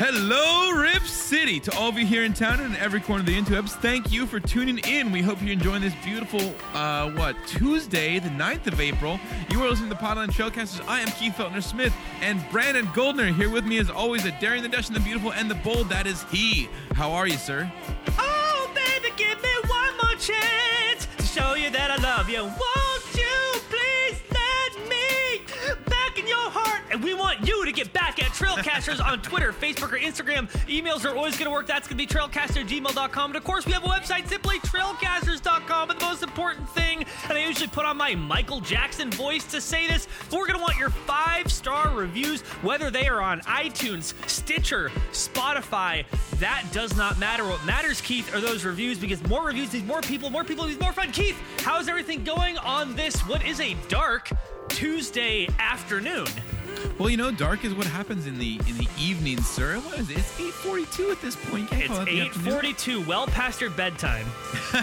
Hello, Rip City! To all of you here in town and in every corner of the interwebs, thank you for tuning in. We hope you're enjoying this beautiful, uh, what, Tuesday, the 9th of April. You are listening to the Podline Trailcasters. I am Keith Feltner Smith, and Brandon Goldner here with me as always at Daring the Dash and the Beautiful and the Bold. That is he. How are you, sir? Back at Trailcasters on Twitter, Facebook, or Instagram. Emails are always going to work. That's going to be trailcaster@gmail.com. And of course, we have a website, simply trailcasters.com. But the most important thing, and I usually put on my Michael Jackson voice to say this, we're going to want your five star reviews, whether they are on iTunes, Stitcher, Spotify. That does not matter. What matters, Keith, are those reviews because more reviews means more people, more people means more fun. Keith, how's everything going on this? What is a dark Tuesday afternoon? Well, you know, dark is what happens in the in the evening, sir. What is it? It's 8:42 at this point. Can't It's it 8:42, well past your bedtime.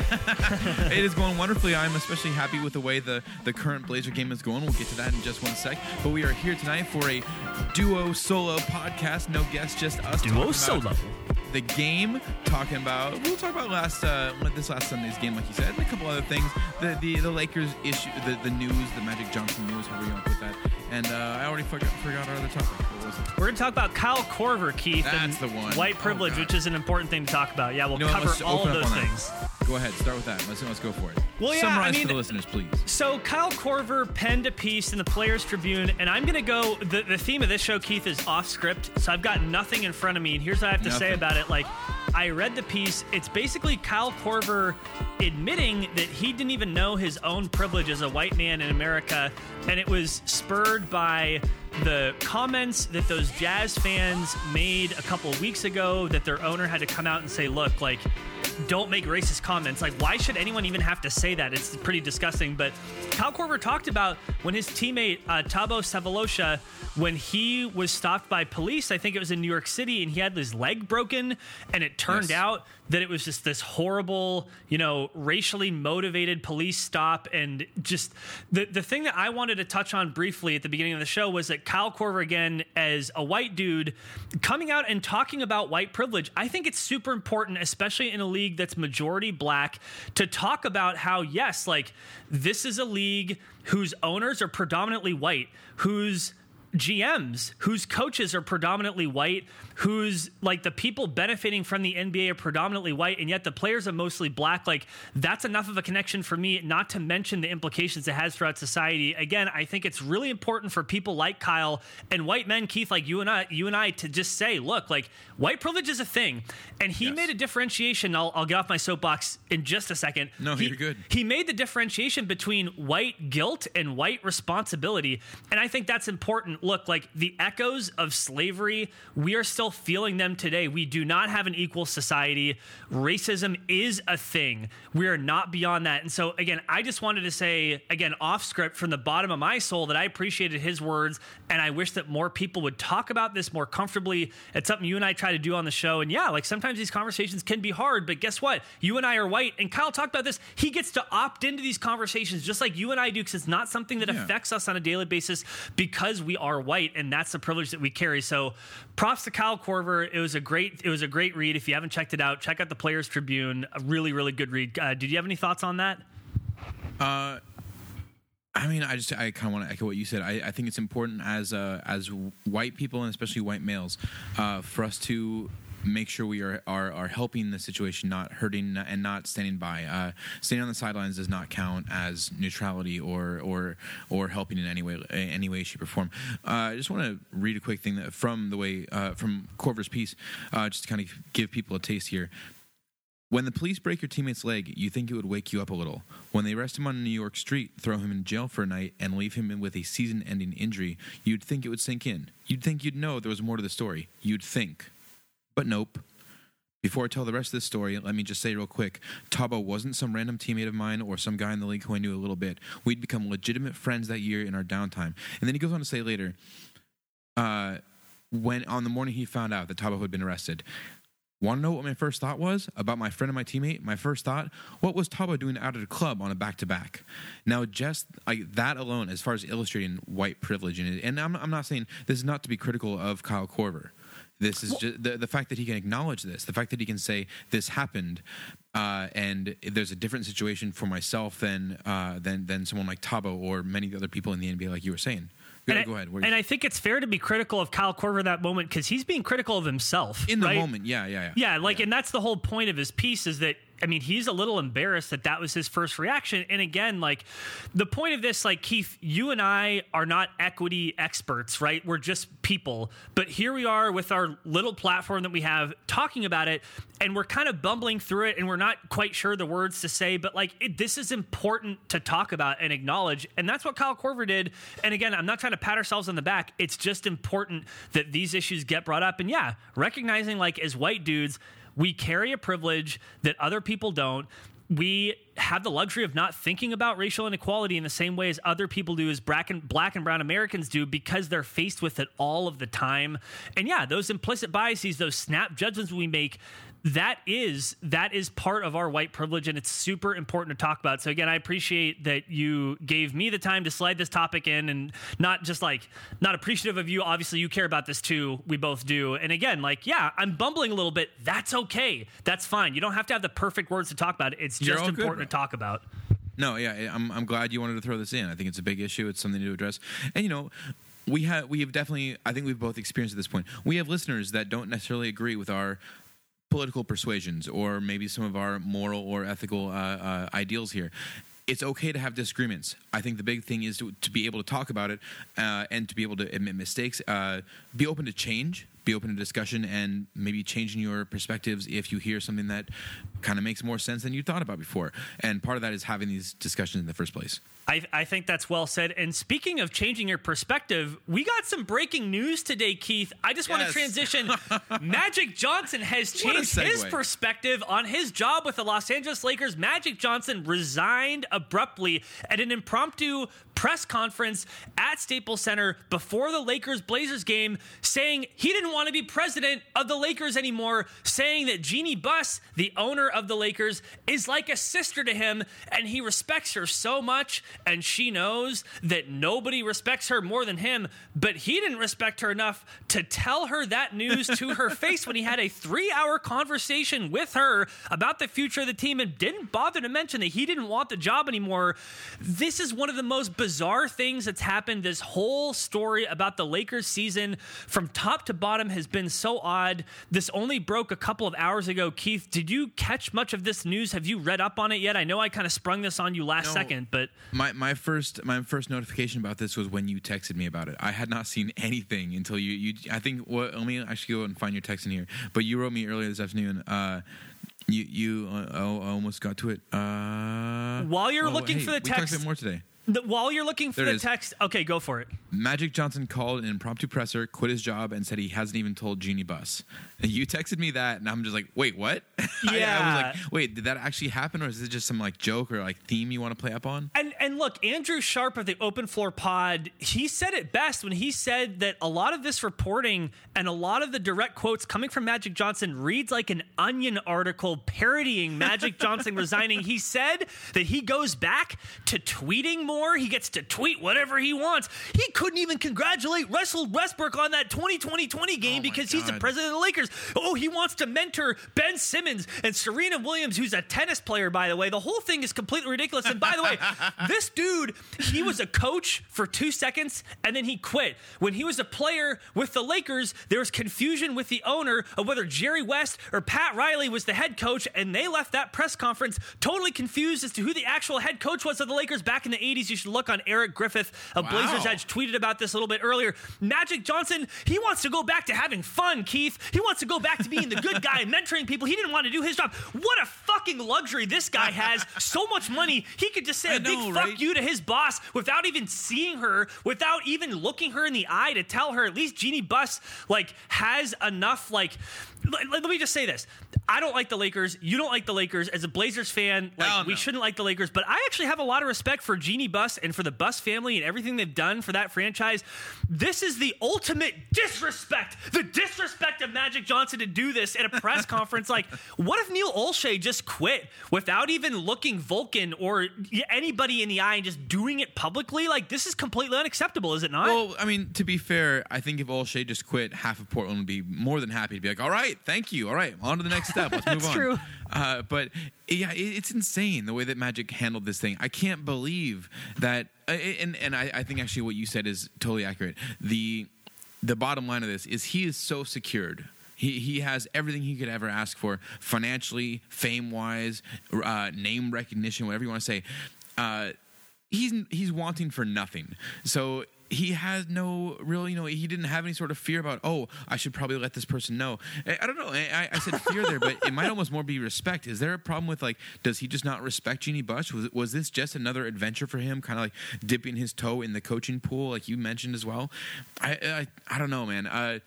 it is going wonderfully. I'm especially happy with the way the, the current Blazer game is going. We'll get to that in just one sec. But we are here tonight for a duo solo podcast. No guests, just us. Duo solo. The game, talking about we'll talk about last uh, this last Sunday's game, like you said, and a couple other things. The the, the Lakers issue, the, the news, the Magic Johnson news, however you want to put that. And uh, I already forgot, forgot our other topic. What was it? We're going to talk about Kyle Korver, Keith, That's and the one. white Oh, privilege, God. which is an important thing to talk about. Yeah, we'll You know cover all of those that. things. Go ahead, start with that. Let's let's go for it. Well, yeah, I Summarize mean- for the listeners, please. So Kyle Korver penned a piece in the Players Tribune, and I'm going to go. The, the theme of this show, Keith, is off script, so I've got nothing in front of me. And here's what I have to say about it. Like, I read the piece. It's basically Kyle Korver admitting that he didn't even know his own privilege as a white man in America, and it was spurred by the comments that those Jazz fans made a couple weeks ago. That their owner had to come out and say, "Look, like." Don't make racist comments. Like, why should anyone even have to say that? It's pretty disgusting. But Kyle Korver talked about when his teammate uh, Thabo Sefolosha, when he was stopped by police, I think it was in New York City, and he had his leg broken, and it turned Yes. out that it was just this horrible, you know, racially motivated police stop. And just the, the thing that I wanted to touch on briefly at the beginning of the show was that Kyle Korver, again, as a white dude, coming out and talking about white privilege, I think it's super important, especially in a league that's majority black, to talk about how, yes, like this is a league whose owners are predominantly white, whose GMs whose coaches are predominantly white, whose like the people benefiting from the NBA are predominantly white, and yet the players are mostly black. Like that's enough of a connection for me, not to mention the implications it has throughout society. Again, I think it's really important for people like Kyle and white men, Keith, like you and I, you and I, to just say, look, like white privilege is a thing, and he Yes. made a differentiation. I'll, I'll get off my soapbox in just a second. No, He- you're good. he made the differentiation between white guilt and white responsibility. And I think that's important. Look, like the echoes of slavery, we are still feeling them today. We do not have an equal society. Racism is a thing. We are not beyond that. And so, again, I just wanted to say, again, off script from the bottom of my soul that I appreciated his words. And I wish that more people would talk about this more comfortably. It's something you and I try to do on the show. And yeah, like sometimes these conversations can be hard, but guess what? You and I are white. And Kyle talked about this. He gets to opt into these conversations just like you and I do because it's not something that Yeah. affects us on a daily basis because we are white. And that's the privilege that we carry. So props to Kyle Korver. It was a great, it was a great read. If you haven't checked it out, check out the Players Tribune. A really, really good read. Uh, did you have any thoughts on that? Uh, I mean, I just I kind of want to echo what you said. I, I think it's important as uh, as white people and especially white males uh, for us to make sure we are, are are helping the situation, not hurting and not standing by. Uh, standing on the sidelines does not count as neutrality or or or helping in any way any way shape or form. Uh, I just want to read a quick thing that from the way uh, from Korver's piece, uh, just to kind of give people a taste here. When the police break your teammate's leg, you think it would wake you up a little. When they arrest him on a New York street, throw him in jail for a night, and leave him with a season ending injury, you'd think it would sink in. You'd think you'd know there was more to the story. You'd think. But nope. Before I tell the rest of this story, let me just say real quick Thabo wasn't some random teammate of mine or some guy in the league who I knew a little bit. We'd become legitimate friends that year in our downtime. And then he goes on to say later, uh, when on the morning he found out that Thabo had been arrested, Want to know what my first thought was about my friend and my teammate? My first thought, what was Thabo doing out at a club on a back to back? Now, just that alone, as far as illustrating white privilege, and, and I'm, I'm not saying this is not to be critical of Kyle Korver. This is just the the fact that he can acknowledge this, the fact that he can say this happened, uh, and there's a different situation for myself than uh, than than someone like Thabo or many other people in the NBA, like you were saying. Go, And, I, and I think it's fair to be critical of Kyle Korver in that moment because he's being critical of himself in the right? moment, yeah, yeah, yeah. Yeah, like, and that's the whole point of his piece is that I mean, he's a little embarrassed that that was his first reaction. And again, like the point of this, like Keith, you and I are not equity experts, right? We're just people. But here we are with our little platform that we have talking about it, and we're kind of bumbling through it, and we're not quite sure the words to say. But like, it, this is important to talk about and acknowledge, and that's what Kyle Korver did. And again, I'm not trying to pat ourselves on the back. It's just important that these issues get brought up, and yeah, recognizing like as white dudes we carry a privilege that other people don't. We have the luxury of not thinking about racial inequality in the same way as other people do, as black and, black and brown Americans do, because they're faced with it all of the time. And yeah, those implicit biases, those snap judgments we make, that is that is part of our white privilege and it's super important to talk about so again i appreciate that you gave me the time to slide this topic in and not just like not appreciative of you obviously you care about this too we both do and again like yeah i'm bumbling a little bit that's okay that's fine you don't have to have the perfect words to talk about it it's just all good, important to talk about No, yeah, I'm I'm glad you wanted to throw this in. I think it's a big issue. It's something to address. And you know, we have we have definitely. I think we've both experienced at this point. We have listeners that don't necessarily agree with our political persuasions or maybe some of our moral or ethical uh, uh, ideals here. It's okay to have disagreements. I think the big thing is to, to be able to talk about it uh, and to be able to admit mistakes. Uh, be open to change. Be open to discussion and maybe changing your perspectives if you hear something that kind of makes more sense than you thought about before. And part of that is having these discussions in the first place. I, I think that's well said. And speaking of changing your perspective, we got some breaking news today, Keith. I just want to transition. Magic Johnson has changed his perspective on his job with the Los Angeles Lakers. Magic Johnson resigned abruptly at an impromptu press conference at Staples Center before the Lakers Blazers game, saying he didn't want to be president of the Lakers anymore, saying that Jeanie Buss, the owner of the Lakers, is like a sister to him and he respects her so much and she knows that nobody respects her more than him, but he didn't respect her enough to tell her that news to her face when he had a 3-hour conversation with her about the future of the team and didn't bother to mention that he didn't want the job anymore. This is one of the most bizarre things that's happened. This whole story about the Lakers season from top to bottom has been so odd. This only broke a couple of hours ago. Keith, did you catch much of this news? Have you read up on it yet? I know I kind of sprung this on you last No. second, but My my first my first notification about this was when you texted me about it. I had not seen anything until you you. I think what let me actually go and find your text in here. But you wrote me earlier this afternoon. Uh, you you uh, oh, I almost got to it. Uh, While you're oh, looking hey, for the we talked a text- bit more today. The, while you're looking for There the text, okay, go for it. Magic Johnson called an impromptu presser, quit his job, and said he hasn't even told Jeanie Buss. And you texted me that, and I'm just like, wait, what? I- I, Yeah. was like, wait, did that actually happen, or is it just some like joke or like theme you want to play up on? And and look, Andrew Sharp of the Open Floor Pod, he said it best when he said that a lot of this reporting and a lot of the direct quotes coming from Magic Johnson reads like an onion article parodying Magic Johnson resigning. He said that he goes back to tweeting more. He gets to tweet whatever he wants. He couldn't even congratulate Russell Westbrook on that 2020-20 game Oh because he's the president of the Lakers. Oh, he wants to mentor Ben Simmons and Serena Williams, who's a tennis player, by the way. The whole thing is completely ridiculous. And by the way, this dude, he was a coach for two seconds and then he quit. When he was a player with the Lakers, there was confusion with the owner of whether Jerry West or Pat Riley was the head coach, and they left that press conference totally confused as to who the actual head coach was of the Lakers back in the 80s. You should look on Eric Griffith of Wow. Blazers Edge tweeted about this a little bit earlier. Magic Johnson, he wants to go back to having fun, Keith. He wants to go back to being the good guy and mentoring people. He didn't want to do his job. What a fucking luxury this guy has. So much money. He could just say I a big know, fuck you to his boss without even seeing her, without even looking her in the eye to tell her at least Jeanie Buss like has enough like let, let me just say this. I don't like the Lakers. You don't like the Lakers. As a Blazers fan, like Hell we no. shouldn't like the Lakers, but I actually have a lot of respect for Jeanie Buss and for the Buss family and everything they've done for that franchise. This is the ultimate disrespect. The disrespect of Magic Johnson to do this at a press conference. Like, what if Neil Olshey just quit without even looking Vulcan or anybody in the eye and just doing it publicly? Like, this is completely unacceptable, is it not? Well, I mean, to be fair, I think if Olshey just quit, half of Portland would be more than happy to be like, "All right, thank you. All right, on to the next step. Let's move on." true. Uh, but yeah, it, it's insane the way that Magic handled this thing. I can't believe that. Uh, and and I, I think actually what you said is totally accurate. The the bottom line of this is he is so secured. He, he has everything he could ever ask for financially, fame wise, uh, name recognition, whatever you want to say. Uh, he's he's wanting for nothing. So he had no real, you know, he didn't have any sort of fear about, oh, I should probably let this person know. I, don't know. I, I said fear there, but it might almost more be respect. Is there a problem with like, does he just not respect Jeanie Buss? Was was this just another adventure for him, kind of like dipping his toe in the coaching pool, like you mentioned as well? I I, I don't know, man. Uh,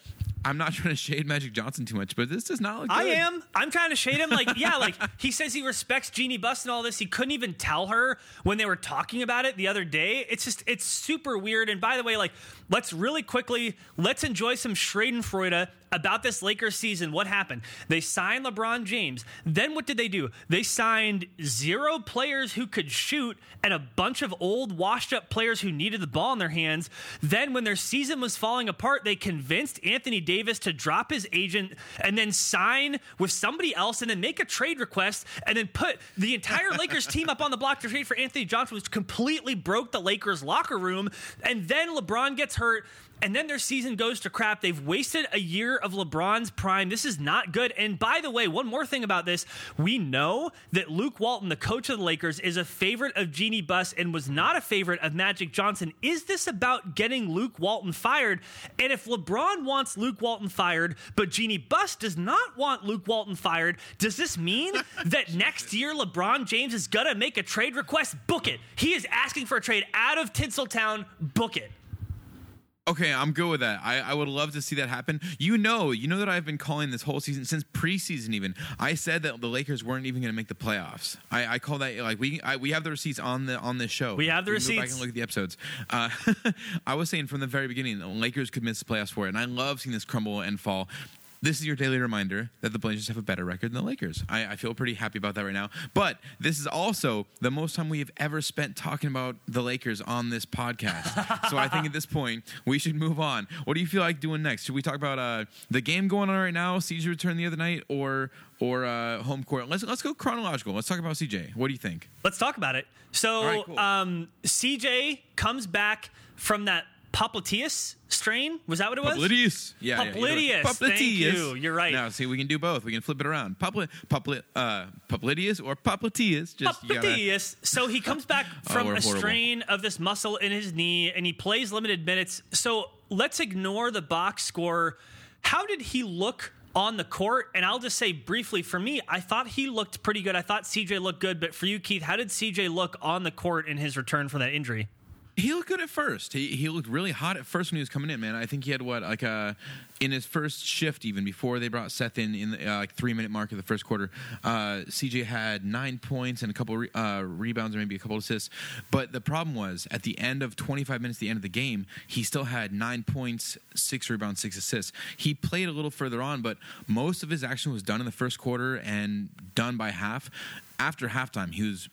I'm not trying to shade Magic Johnson too much, but this does not look. Good. I am. I'm trying to shade him. Like, yeah, like he says he respects Jeanie Buss and all this. He couldn't even tell her when they were talking about it the other day. It's just, it's super weird. And by the way, like, let's really quickly, let's enjoy some Schadenfreude about this Lakers season. What happened? They signed LeBron James. Then what did they do? They signed zero players who could shoot and a bunch of old, washed up players who needed the ball in their hands. Then, when their season was falling apart, they convinced Anthony Davis to drop his agent and then sign with somebody else and then make a trade request and then put the entire Lakers team up on the block to trade for Anthony Johnson, which completely broke the Lakers locker room. And then LeBron gets hurt and then their season goes to crap. They've wasted a year of LeBron's prime. This is not good. And by the way, one more thing about this we know that Luke Walton, the coach of the Lakers, is a favorite of Jeanie Buss and was not a favorite of Magic Johnson. Is this about getting Luke Walton fired? And if LeBron wants Luke Walton fired, but Jeanie Buss does not want Luke Walton fired, does this mean that next year LeBron James is going to make a trade request? Book it. He is asking for a trade out of Tinseltown. Book it. Okay, I'm good with that. I, I would love to see that happen. You know, you know that I've been calling this whole season since preseason. Even I said that the Lakers weren't even going to make the playoffs. I, I call that like we I, we have the receipts on the on this show. We have the can Go back receipts. and look at the episodes. Uh, I was saying from the very beginning, the Lakers could miss the playoffs for it, and I love seeing this crumble and fall. This is your daily reminder that the Blazers have a better record than the Lakers. I, I feel pretty happy about that right now. But this is also the most time we have ever spent talking about the Lakers on this podcast. so I think at this point we should move on. What do you feel like doing next? Should we talk about uh, the game going on right now, CJ return the other night, or or uh, home court? Let's let's go chronological. Let's talk about CJ. What do you think? Let's talk about it. So, right, cool. um, CJ comes back from that popliteus strain. Was that what it was? Popliteus. Yeah, yeah, Popliteus. Thank you. You're right. Now, see, we can do both. We can flip it around. Popli, popli, uh, Popliteus or Popliteus. Just you gotta- Popliteus. So he comes back Oh, from we're a horrible. strain of this muscle in his knee, and he plays limited minutes. So let's ignore the box score. How did he look? On the court, and I'll just say briefly for me, I thought he looked pretty good. I thought CJ looked good, but for you, Keith, how did CJ look on the court in his return from that injury? He looked good at first. He he looked really hot at first when he was coming in, man. I think he had what like uh in his first shift even before they brought Seth in in the uh, like three minute mark of the first quarter. Uh, CJ had nine points and a couple re- uh, rebounds or maybe a couple assists. But the problem was at the end of 25 minutes, the end of the game, he still had nine points, six rebounds, six assists. He played a little further on, but most of his action was done in the first quarter and done by half. After halftime, he was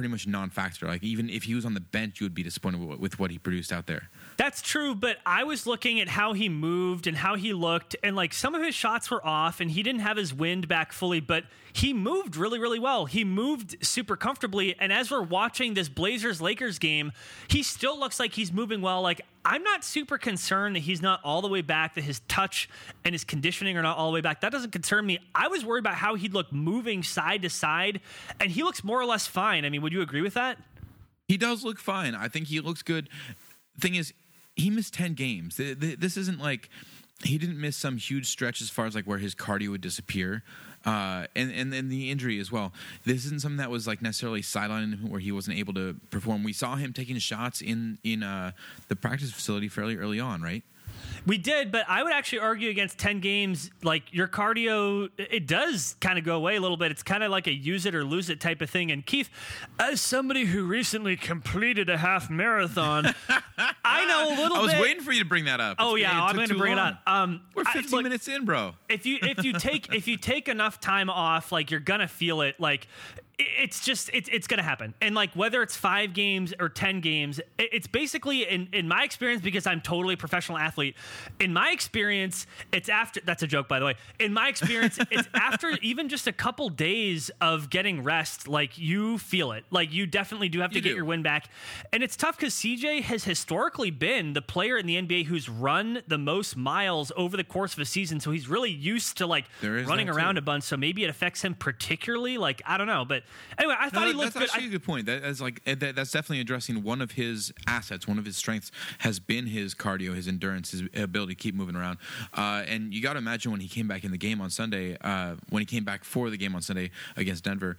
pretty much non-factor. Like even if he was on the bench, you would be disappointed with, with what he produced out there. That's true, but I was looking at how he moved and how he looked, and like some of his shots were off, and he didn't have his wind back fully, but he moved really, really well. He moved super comfortably, and as we're watching this Blazers Lakers game, he still looks like he's moving well. Like, I'm not super concerned that he's not all the way back, that his touch and his conditioning are not all the way back. That doesn't concern me. I was worried about how he'd look moving side to side, and he looks more or less fine. I mean, would you agree with that? He does look fine. I think he looks good. Thing is, he missed 10 games. Th- th- This isn't like he didn't miss some huge stretch as far as like where his cardio would disappear. Uh, and, and and the injury as well. This isn't something that was like necessarily sidelined where he wasn't able to perform. We saw him taking shots in in uh, the practice facility fairly early on, right? We did, but I would actually argue against 10 games, like your cardio, it does kind of go away a little bit. It's kind of like a use it or lose it type of thing. And Keith, as somebody who recently completed a half marathon, I know a little bit. I was bit. waiting for you to bring that up. Oh It's- yeah, it I'm going to bring long. it up. Um, We're I- 15 look, minutes in, bro. if you if you take if you take enough time off, like you're gonna feel it. Like i- it's just it's it's gonna happen. And like whether it's five games or ten games, it's basically in in my experience because I'm totally a professional athlete. In my experience, it's after that's a joke by the way. In my experience, it's after even just a couple days of getting rest, like you feel it. Like you definitely do have to You get do. your win back. And it's tough because CJ has historically been the player in the NBA who's run the most miles over the course of a season. So he's really used to like running around too. a bunch. So maybe it affects him particularly. Like, I don't know. But anyway, I thought No, he looked that's good. actually I- a good point. That is like eh, that, that's definitely addressing one of his assets. One of his strengths has been his cardio, his endurance, his ability to keep moving around. Uh, and you got to imagine when he came back in the game on Sunday, uh, when he came back for the game on Sunday against Denver.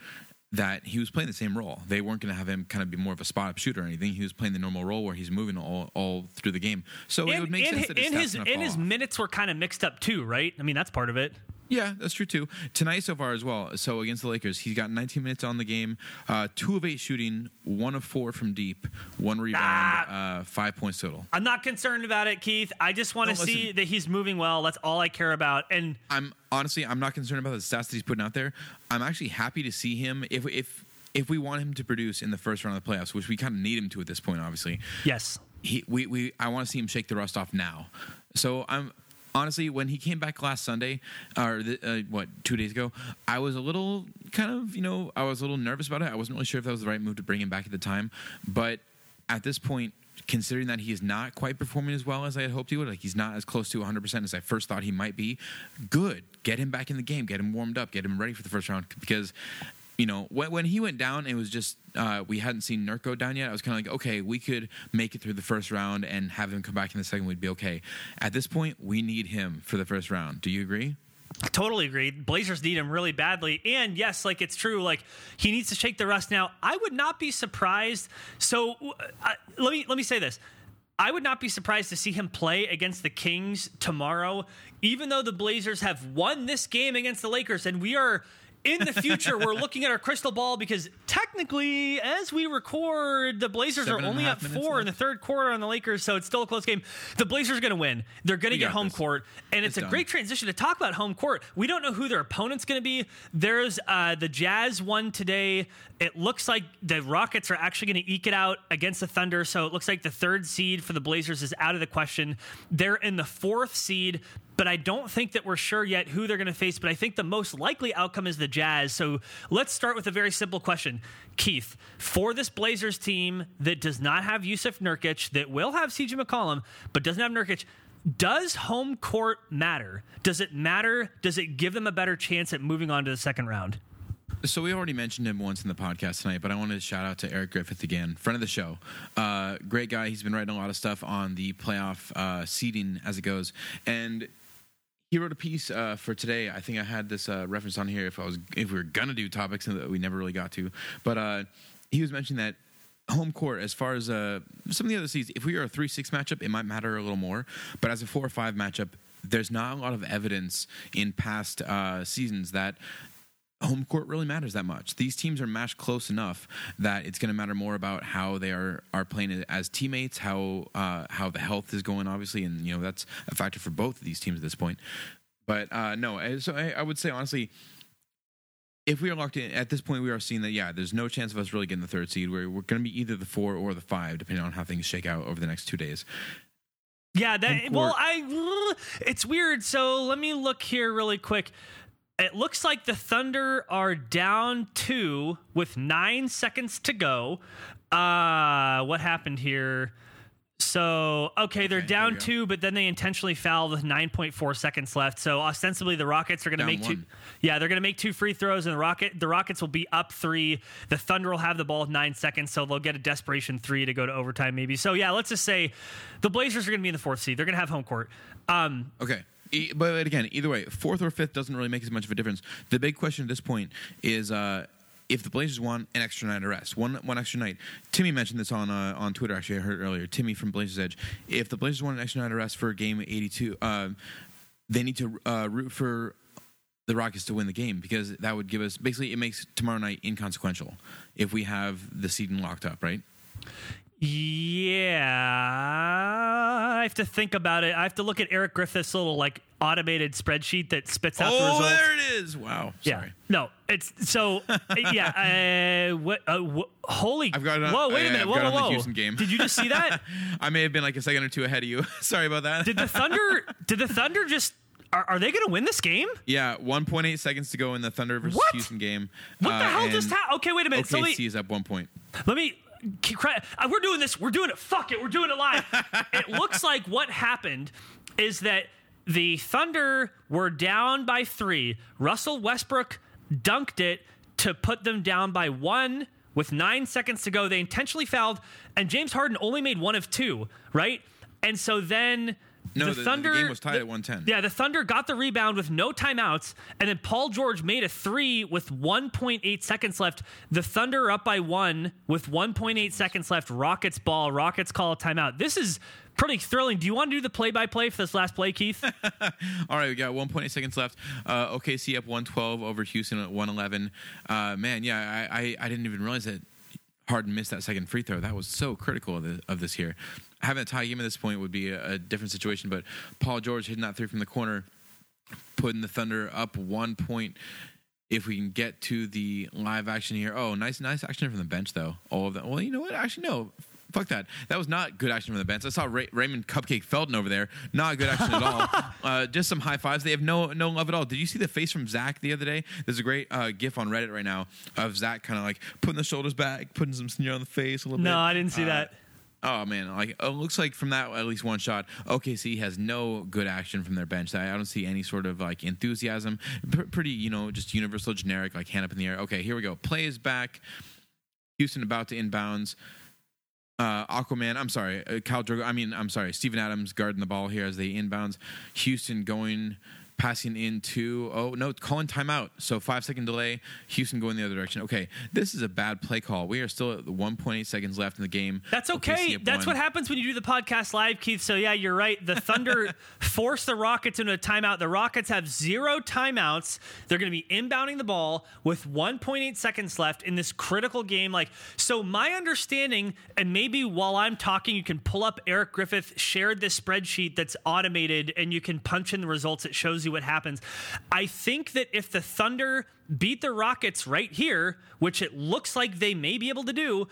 That he was playing the same role. They weren't going to have him kind of be more of a spot up shooter or anything. He was playing the normal role where he's moving all, all through the game. So it would make and sense that his and his gonna and fall his minutes were kind of mixed up too, right? I mean, that's part of it. Yeah, that's true too. Tonight so far as well. So against the Lakers, he's got 19 minutes on the game, uh, two of eight shooting, one of four from deep, one rebound, Ah. uh, five points total. I'm not concerned about it, Keith. I just want to No, see that he's moving well. That's all I care about. And I'm honestly, I'm not concerned about the stats that he's putting out there. I'm actually happy to see him if if if we want him to produce in the first round of the playoffs, which we kind of need him to at this point, obviously. yes, he we, we I want to see him shake the rust off now. So I'm honestly when he came back last Sunday or the, uh, what two days ago, I was a little kind of you know I was a little nervous about it. I wasn't really sure if that was the right move to bring him back at the time, but at this point. Considering that he is not quite performing as well as I had hoped he would, like he's not as close to 100% as I first thought he might be, good. Get him back in the game, get him warmed up, get him ready for the first round. Because you know, when, when he went down, it was just uh, we hadn't seen Nurk go down yet. I was kind of like, okay, we could make it through the first round and have him come back in the second. We'd be okay. At this point, we need him for the first round. Do you agree? Totally agree. Blazers need him really badly. And yes, like it's true, like he needs to shake the rust now. I would not be surprised. So uh, let me let me say this. I would not be surprised to see him play against the Kings tomorrow, even though the Blazers have won this game against the Lakers and we are in the future we're looking at our crystal ball because technically as we record the Blazers Seven are only up minutes 4 in the third quarter on the Lakers so it's still a close game. The Blazers are going to win. They're going to get home this. court and it's, It's a done. great transition to talk about home court. We don't know who their opponent's going to be. There's uh, the Jazz won today. It looks like the Rockets are actually going to eke it out against the Thunder. So it looks like the third seed for the Blazers is out of the question. They're in the fourth seed, but I don't think that we're sure yet who they're going to face. But I think the most likely outcome is the Jazz. So let's start with a very simple question. Keith, for this Blazers team that does not have Jusuf Nurkic, that will have CJ McCollum, but doesn't have Nurkic, does home court matter? Does it matter? Does it give them a better chance at moving on to the second round? So we already mentioned him once in the podcast tonight, but I wanted to shout out to Eric Griffith again, friend of the show. Uh, great guy. He's been writing a lot of stuff on the playoff uh, seeding as it goes, and he wrote a piece uh, for today. I think I had this uh, reference on here if I was if we were gonna do topics that we never really got to, but uh, he was mentioning that home court as far as uh, some of the other seeds. If we are a three six matchup, it might matter a little more, but as a four or five matchup. There's not a lot of evidence in past uh, seasons that home court really matters that much. These teams are matched close enough that it's going to matter more about how they are are playing as teammates, how uh, how the health is going, obviously, and you know that's a factor for both of these teams at this point. But uh, no, so I, I would say honestly. If we are locked in at this point, we are seeing that yeah, there's no chance of us really getting the third seed. We're, we're going to be either the four or the five, depending on how things shake out over the next two days. Yeah, that well. I it's weird. So let me look here really quick. It looks like the Thunder are down two with nine seconds to go. Uh, what happened here? So okay, they're Okay, down there you go. two, but then they intentionally fouled with 9.4 seconds left. So ostensibly, the Rockets are going to make two. Yeah, they're going to make two free throws, and the Rocket the Rockets will be up three. The Thunder will have the ball with nine seconds, so they'll get a desperation three to go to overtime, maybe. So yeah, let's just say the Blazers are going to be in the fourth seed. They're going to have home court. Um, Okay. But again, either way, fourth or fifth doesn't really make as much of a difference. The big question at this point is uh, if the Blazers want an extra night of rest, one one extra night. Timmy mentioned this on uh, on Twitter. Actually, I heard earlier. Timmy from Blazers Edge. If the Blazers want an extra night of rest for game 82, uh, they need to uh, root for the Rockets to win the game because that would give us basically it makes tomorrow night inconsequential if we have the seeding locked up, right? Yeah, I have to think about it. I have to look at Eric Griffith's little like automated spreadsheet that spits out the results. Oh, there it is! Wow, Yeah. sorry. No, it's so yeah. Uh, what? Uh, holy! I've got it on- Whoa! Wait yeah, a minute! I've Whoa! Whoa! whoa. Houston game. Did you just see that? I may have been like a second or two ahead of you. sorry about that. Did the Thunder? Did the Thunder just? Are, are they going to win this game? yeah, 1.8 seconds to go in the Thunder versus What? Houston game. What the Uh, hell just happened? Okay, wait a minute. So OKC me, is up one point. let me. Uh, We're doing this. We're doing it. Fuck it. We're doing it live. it looks like what happened is that the Thunder were down by three. Russell Westbrook dunked it to put them down by one with nine seconds to go. They intentionally fouled, and James Harden only made one of two, right? And so then No, the, the, the Thunder game was tied at 110. yeah, the Thunder got the rebound with no timeouts, and then Paul George made a three with 1.8 seconds left. The Thunder up by one with 1.8 seconds left. Rockets ball. Rockets call a timeout. This is pretty thrilling. Do you want to do the play-by-play for this last play, Keith? All right, we got 1.8 seconds left. Uh, OKC up 112 over Houston at 111. Uh, man, yeah, I, I, I didn't even realize that Harden missed that second free throw. That was so critical of, the, of this here. Having a tie game at this point would be a, a different situation, but Paul George hitting that three from the corner, putting the Thunder up one point. If we can get to the live action here, oh, nice, nice action from the bench though. All of that. Well, you know what? Actually, no. Fuck that. That was not good action from the bench. I saw Ray- Raymond Cupcake Felton over there. Not good action at all. Uh, just some high fives. They have no no love at all. Did you see the face from Zach the other day? There's a great uh, GIF on Reddit right now of Zach kind of like putting the shoulders back, putting some sneer on the face a little bit. no, I didn't see Uh, that. Oh man, like it looks like from that at least one shot, OKC has no good action from their bench. I don't see any sort of like enthusiasm. P- pretty, you know, just universal, generic, like hand up in the air. Okay, here we go. Play is back. Houston about to inbounds. Uh, Aquaman, I'm sorry, uh, Drogo. I mean, I'm sorry, Steven Adams guarding the ball here as they inbounds. Houston going, passing into. Oh no, calling timeout. So five second delay. Houston going the other direction. Okay, this is a bad play call. We are still at 1.8 seconds left in the game. That's okay. That's one. what happens when you do the podcast live, Keith. So yeah, you're right. The Thunder force the Rockets into a timeout. The Rockets have zero timeouts. They're going to be inbounding the ball with 1.8 seconds left in this critical game. Like, so my understanding, and maybe while I'm talking, you can pull up Eric Griffith shared this spreadsheet that's automated, and you can punch in the results. It shows you what happens. I think that if the Thunder beat the Rockets right here, which it looks like they may be able to do,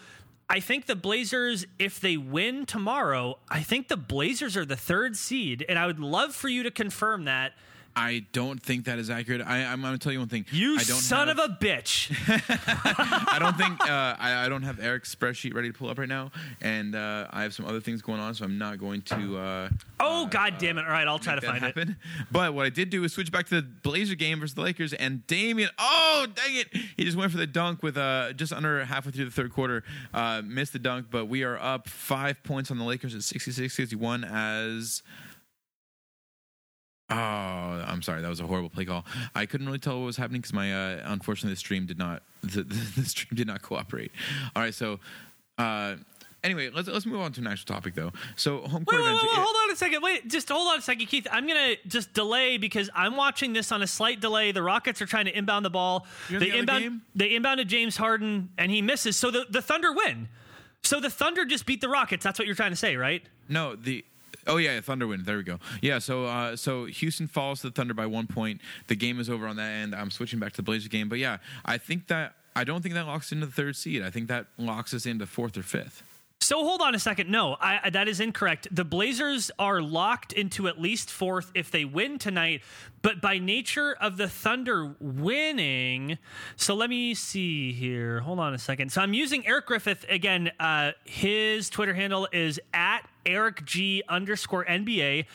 I think the Blazers, if they win tomorrow, I think the Blazers are the third seed, and I would love for you to confirm that. I don't think that is accurate. I, I'm going to tell you one thing. You I don't son have, of a bitch! I don't think uh, I, I don't have Eric's spreadsheet ready to pull up right now, and uh, I have some other things going on, so I'm not going to. Uh, Oh god damn it! All right, I'll try to find it. But what I did do is switch back to the Blazer game versus the Lakers, and Damian, oh dang it, he just went for the dunk with uh, just under halfway through the third quarter, uh, missed the dunk, but we are up five points on the Lakers at 66-61 as. Oh, I'm sorry. That was a horrible play call. I couldn't really tell what was happening because my uh, unfortunately the stream did not the, the, the stream did not cooperate. All right, so uh, anyway, let's let's move on to an actual topic though. So home Wait, court wait, wait, advantage. wait, hold on a second. Wait, just hold on a second, Keith. I'm gonna just delay because I'm watching this on a slight delay. The Rockets are trying to inbound the ball. You're they the other inbound. game? They inbounded James Harden and he misses. So the the Thunder win. So the Thunder just beat the Rockets. That's what you're trying to say, right? No, the oh yeah, yeah, Thunder win. There we go. Yeah, so uh, so Houston falls to the Thunder by one point. The game is over on that end. I'm switching back to the Blazers game, but yeah, I think that I don't think that locks into the third seed. I think that locks us into fourth or fifth. So hold on a second. No, I, that is incorrect. The Blazers are locked into at least fourth if they win tonight. But by nature of the Thunder winning, so let me see here. Hold on a second. So I'm using Eric Griffith again. Uh, his Twitter handle is at Eric G underscore NBA.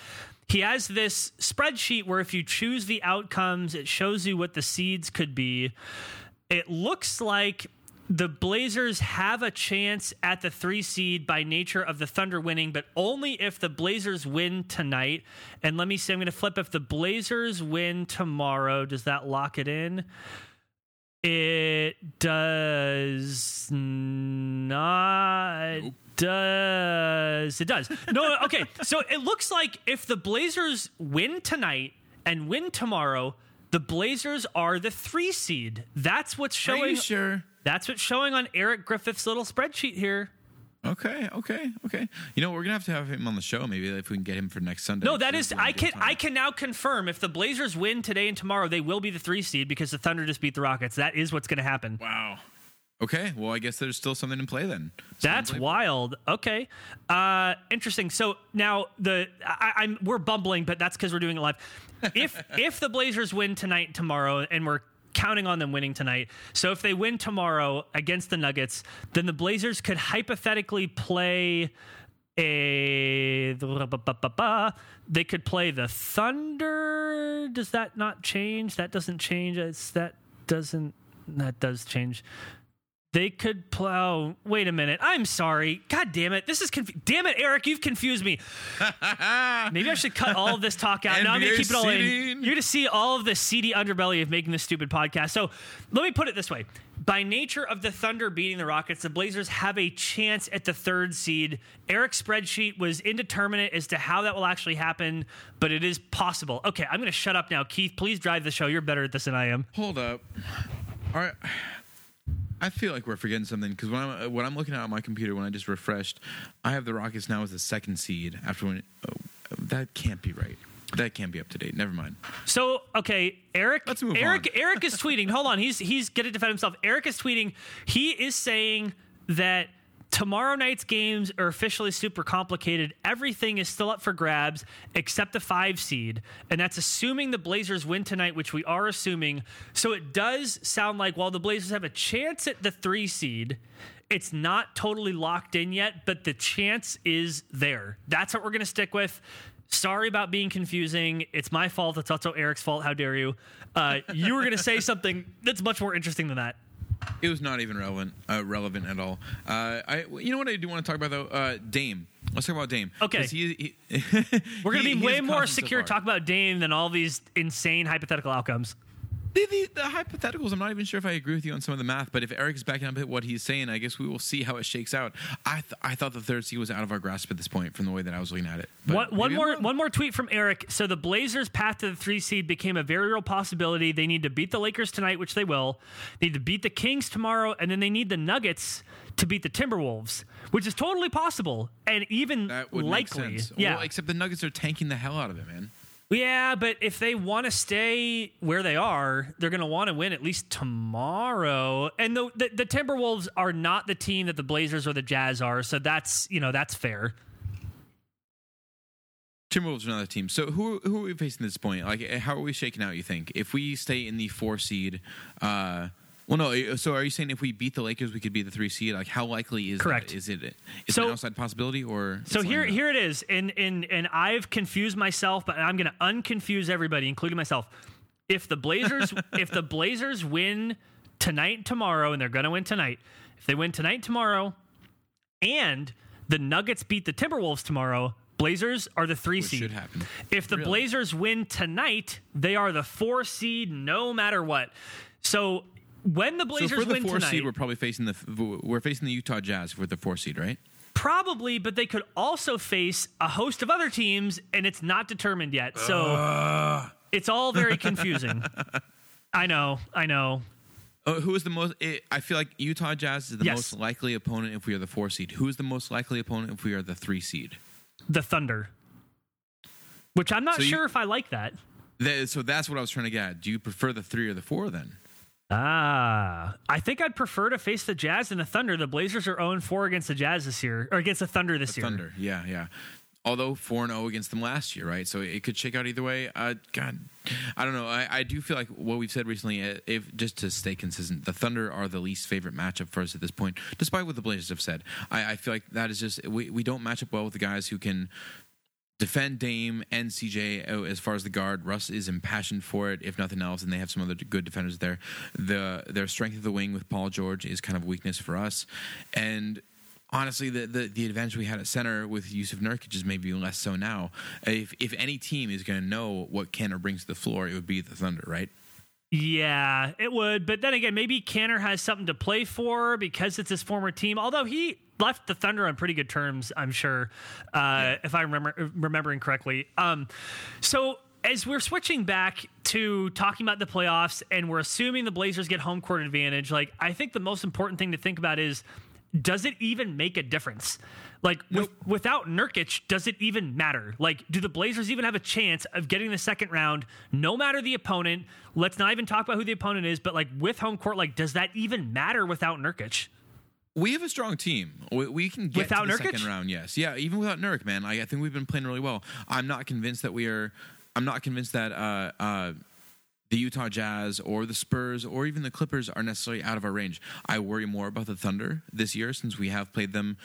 He has this spreadsheet where if you choose the outcomes, it shows you what the seeds could be it looks like the Blazers have a chance at the three seed by nature of the Thunder winning, but only if the Blazers win tonight. And let me see, I'm going to flip. If the Blazers win tomorrow, does that lock it in? It does not. Nope. Does it does? No, okay. So it looks like if the Blazers win tonight and win tomorrow, the Blazers are the three seed. That's what's showing. Are you sure? That's what's showing on Eric Griffith's little spreadsheet here. Okay, okay, okay. You know, we're gonna have to have him on the show maybe if we can get him for next Sunday. No, that is I can time. I can now confirm if the Blazers win today and tomorrow, they will be the three seed because the Thunder just beat the Rockets. That is what's going to happen. Wow. Okay, well, I guess there's still something in play then. Something That's play. wild. Okay, uh, interesting. So now the I, I'm we're bumbling, but that's because we're doing it live. If if the Blazers win tonight, tomorrow, and we're counting on them winning tonight, so if they win tomorrow against the Nuggets, then the Blazers could hypothetically play a they could play the Thunder. Does that not change? That doesn't change. It's that doesn't that does change. They could plow. Wait a minute. I'm sorry. God damn it. This is confu- damn it, Eric. You've confused me. Maybe I should cut all of this talk out. now I'm gonna keep it all in. You're gonna see all of the seedy underbelly of making this stupid podcast. So let me put it this way: by nature of the Thunder beating the Rockets, the Blazers have a chance at the third seed. Eric's spreadsheet was indeterminate as to how that will actually happen, but it is possible. Okay, I'm gonna shut up now. Keith, please drive the show. You're better at this than I am. Hold up. All right. I feel like we're forgetting something because when I'm uh, when I'm looking at on my computer when I just refreshed, I have the Rockets now as the second seed after when oh, that can't be right. That can't be up to date. Never mind. So okay, Eric. Let's move Eric. on. Eric is tweeting. Hold on. He's he's going to defend himself. Eric is tweeting. He is saying that tomorrow night's games are officially super complicated. Everything is still up for grabs except the five seed, and that's assuming the Blazers win tonight, which we are assuming. So it does sound like while the Blazers have a chance at the three seed. It's not totally locked in yet, but the chance is there. That's what we're going to stick with. Sorry about being confusing. It's my fault. It's also Eric's fault. How dare you? Uh, you were going to say something that's much more interesting than that. It was not even relevant, uh, relevant at all. Uh, I, you know what I do want to talk about though? Uh, Dame. Let's talk about Dame. Okay. He, he, We're going to be way more so secure talking about Dame than all these insane hypothetical outcomes. The, the, the hypotheticals, I'm not even sure if I agree with you on some of the math, but if Eric is backing up at what he's saying, I guess we will see how it shakes out. I th- I thought the third seed was out of our grasp at this point from the way that I was looking at it. One, one more one more tweet from Eric. So the Blazers' path to the three seed became a very real possibility. They need to beat the Lakers tonight, which they will. They need to beat the Kings tomorrow, and then they need the Nuggets to beat the Timberwolves, which is totally possible and even That would likely. Yeah, Well, except the Nuggets are tanking the hell out of it, man. Yeah, but if they want to stay where they are, they're going to want to win at least tomorrow. And the, the the Timberwolves are not the team that the Blazers or the Jazz are, so that's you know that's fair. Timberwolves are another team. So who who are we facing at this point? Like, how are we shaking out? You think if we stay in the four seed? Uh, well, no. Uh, so are you saying if we beat the Lakers, we could be the three seed? Like, how likely is Correct. That? Is it? Is So- it an outside possibility or? So here, here it is, and and and I've confused myself, but I'm going to unconfuse everybody, including myself. If the Blazers, if the Blazers win tonight, tomorrow, and they're going to win tonight, if they win tonight, tomorrow, and the Nuggets beat the Timberwolves tomorrow, Blazers are the three Which seed. should happen. If the Really? Blazers win tonight, they are the four seed, no matter what. So when the So Blazers for the win four tonight, seed, we're probably facing the we're facing the Utah Jazz for the four seed, right? Probably, but they could also face a host of other teams, and it's not determined yet. So it's all very confusing. I know, I know. Uh, who is the most? It, I feel like Utah Jazz is the Yes. most likely opponent if we are the four seed. Who is the most likely opponent if we are the three seed? The Thunder, which I'm not So you- sure if I like that. That- so that's what I was trying to get. at. Do you prefer the three or the four then? Ah, I think I'd prefer to face the Jazz and the Thunder. The Blazers are 0 4 against the Jazz this year, or against the Thunder this year. Thunder, yeah, yeah. Although four and zero against them last year, right? So it could shake out either way. Uh, God, I don't know. I, I do feel like what we've said recently, uh, if just to stay consistent, the Thunder are the least favorite matchup for us at this point, despite what the Blazers have said. I, I feel like that is just we, we don't match up well with the guys who can defend Dame and CJ uh, as far as the guard. Russ is impassioned for it, if nothing else, and they have some other good defenders there. The their strength of the wing with Paul George is kind of a weakness for us, and. Honestly, the, the, the advantage we had at center with Jusuf Nurkic is maybe less so now. If if any team is going to know what Kanter brings to the floor, it would be the Thunder, right? Yeah, it would. But then again, maybe Kanter has something to play for because it's his former team. Although he left the Thunder on pretty good terms, I'm sure, uh, yeah. if I remember remembering correctly. Um, so as we're switching back to talking about the playoffs and we're assuming the Blazers get home court advantage, like I think the most important thing to think about is does it even make a difference? Like nope. with, without Nurkic, does it even matter? Like, do the Blazers even have a chance of getting the second round, no matter the opponent? Let's not even talk about who the opponent is, but like with home court, like, does that even matter without Nurkic? We have a strong team. We, we can get without to the Nurkic? second round. Yes, yeah, even without Nurk, man. I, I think we've been playing really well. I'm not convinced that we are. I'm not convinced that. Uh, uh, the Utah Jazz or the Spurs or even the Clippers are necessarily out of our range. I worry more about the Thunder this year since we have played them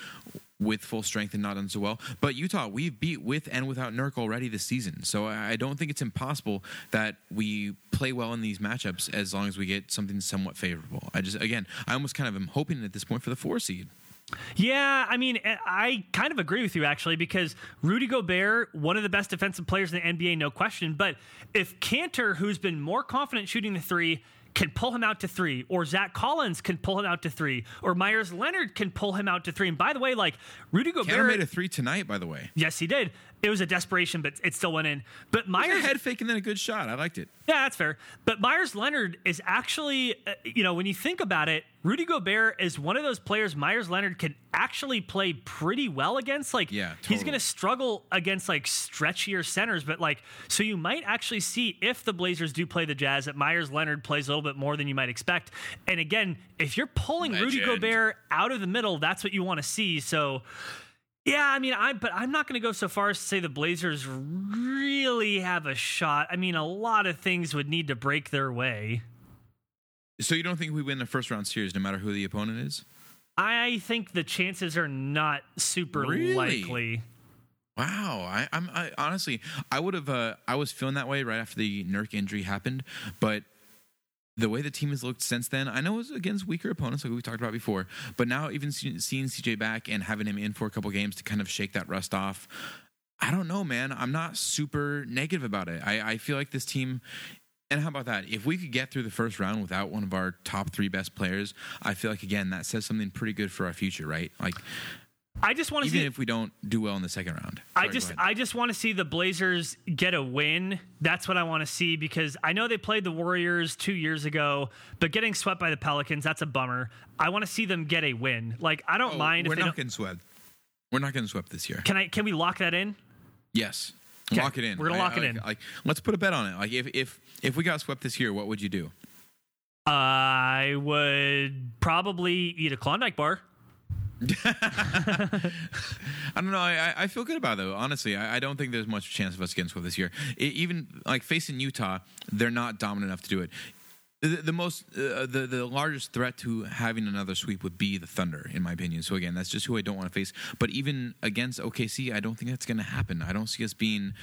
with full strength and not done so well. But Utah, we've beat with and without Nurk already this season. So I don't think it's impossible that we play well in these matchups as long as we get something somewhat favorable. I just, again, I almost kind of am hoping at this point for the four seed. Yeah, I mean, eh, I kind of agree with you actually because Rudy Gobert, one of the best defensive players in the NBA, no question. But if Kanter, who's been more confident shooting the three, can pull him out to three, or Zach Collins can pull him out to three, or Meyers Leonard can pull him out to three. And by the way, like Rudy Gobert Kanter made a three tonight. By the way, yes, he did. It was a desperation, but it still went in. But Meyers head fake and then a good shot. I liked it. Yeah, that's fair. But Meyers Leonard is actually, uh, you know, when you think about it, Rudy Gobert is one of those players Meyers Leonard can actually play pretty well against. Like, yeah, totally. he's going to struggle against like stretchier centers, but like, so you might actually see if the Blazers do play the Jazz that Meyers Leonard plays a little bit more than you might expect. And again, if you're pulling Legend. Rudy Gobert out of the middle, that's what you want to see. So, yeah, I mean, I but I'm not going to go so far as to say the Blazers really have a shot. I mean, a lot of things would need to break their way. So you don't think we win the first round series, no matter who the opponent is? I think the chances are not super really? likely. Wow, I, am honestly, I would have. Uh, I was feeling that way right after the Nurk injury happened, but the way the team has looked since then, I know it was against weaker opponents, like we talked about before, but now even seeing CJ back and having him in for a couple games to kind of shake that rust off, I don't know, man. I'm not super negative about it. I, I feel like this team. And how about that? If we could get through the first round without one of our top three best players, I feel like again that says something pretty good for our future, right? Like I just want to see if we don't do well in the second round. Sorry, I just I just want to see the Blazers get a win. That's what I want to see because I know they played the Warriors 2 years ago, but getting swept by the Pelicans, that's a bummer. I want to see them get a win. Like I don't oh, mind We're not getting swept. We're not getting swept this year. Can I can we lock that in? Yes. Okay. Lock it in. We're going to lock I, it in. Like let's put a bet on it. Like if if if we got swept this year, what would you do? I would probably eat a Klondike bar. I don't know. I, I feel good about it, though. Honestly, I, I don't think there's much chance of us getting swept this year. It, even like facing Utah, they're not dominant enough to do it. The, the most, uh, the the largest threat to having another sweep would be the Thunder, in my opinion. So again, that's just who I don't want to face. But even against OKC, I don't think that's going to happen. I don't see us being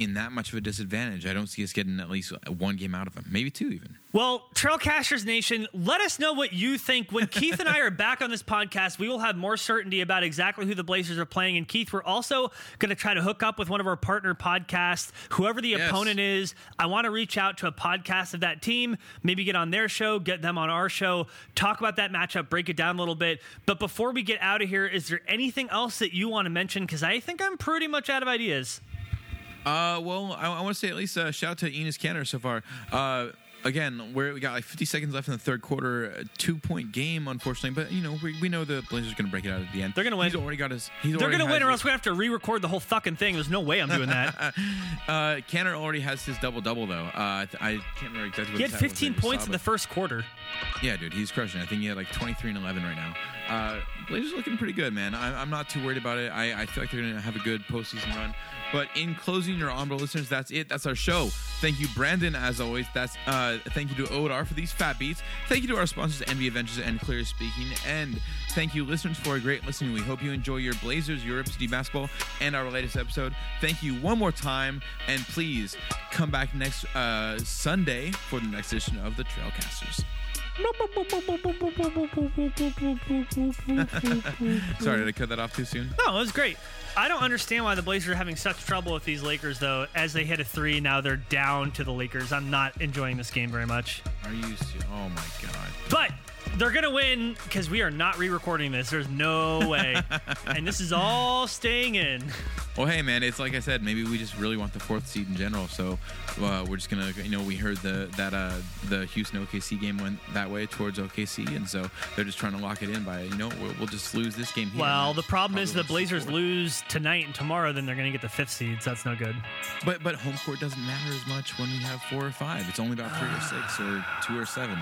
in that much of a disadvantage. I don't see us getting at least one game out of them, maybe two even. Well, Trailcasters Nation, let us know what you think. When Keith and I are back on this podcast, we will have more certainty about exactly who the Blazers are playing. And Keith, we're also going to try to hook up with one of our partner podcasts, whoever the yes. opponent is. I want to reach out to a podcast of that team, maybe get on their show, get them on our show, talk about that matchup, break it down a little bit. But before we get out of here, is there anything else that you want to mention? Because I think I'm pretty much out of ideas. Uh, well, I, I want to say at least a uh, shout out to Enes Kanter so far. Uh, again, where we got like 50 seconds left in the third quarter, two point game, unfortunately. But you know, we, we know the Blazers are going to break it out at the end. They're going to win. He's already got his. He's They're going to win, or else we have to re-record the whole fucking thing. There's no way I'm doing that. uh, Kanter already has his double double though. Uh, I can't remember exactly. What he had 15 points in the first quarter. Yeah, dude, he's crushing. I think he had like 23 and 11 right now. Uh, Blazers looking pretty good, man. I, am not too worried about it. I, I feel like they're going to have a good postseason run. But in closing, your honorable listeners, that's it. That's our show. Thank you, Brandon, as always. That's uh, thank you to Odar for these fat beats. Thank you to our sponsors, Envi Adventures and Clear Speaking, and thank you, listeners, for a great listening. We hope you enjoy your Blazers, your Rip City basketball, and our latest episode. Thank you one more time, and please come back next uh, Sunday for the next edition of the Trailcasters. Sorry, did I cut that off too soon? No, it was great. I don't understand why the Blazers are having such trouble with these Lakers, though. As they hit a three, now they're down to the Lakers. I'm not enjoying this game very much. Are you? Oh my god. But they're going to win because we are not re recording this. There's no way. and this is all staying in. Well, hey man, it's like I said. Maybe we just really want the fourth seed in general. So uh, we're just gonna, you know, we heard the that uh, the Houston OKC game went that way towards OKC, and so they're just trying to lock it in by, you know, we'll, we'll just lose this game here. Well, the problem is the Blazers fourth. lose tonight and tomorrow, then they're going to get the fifth seed. So that's no good. But but home court doesn't matter as much when we have four or five. It's only about three or six or two or seven.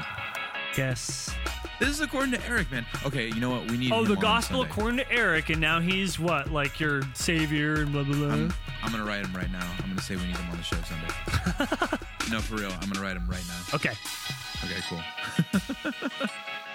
Guess. This is according to Eric, man. Okay, you know what? We need. Oh, him the on gospel Sunday. according to Eric, and now he's what, like your savior and blah blah blah. I'm, I'm gonna write him right now. I'm gonna say we need him on the show Sunday. no, for real. I'm gonna write him right now. okay. Okay, cool.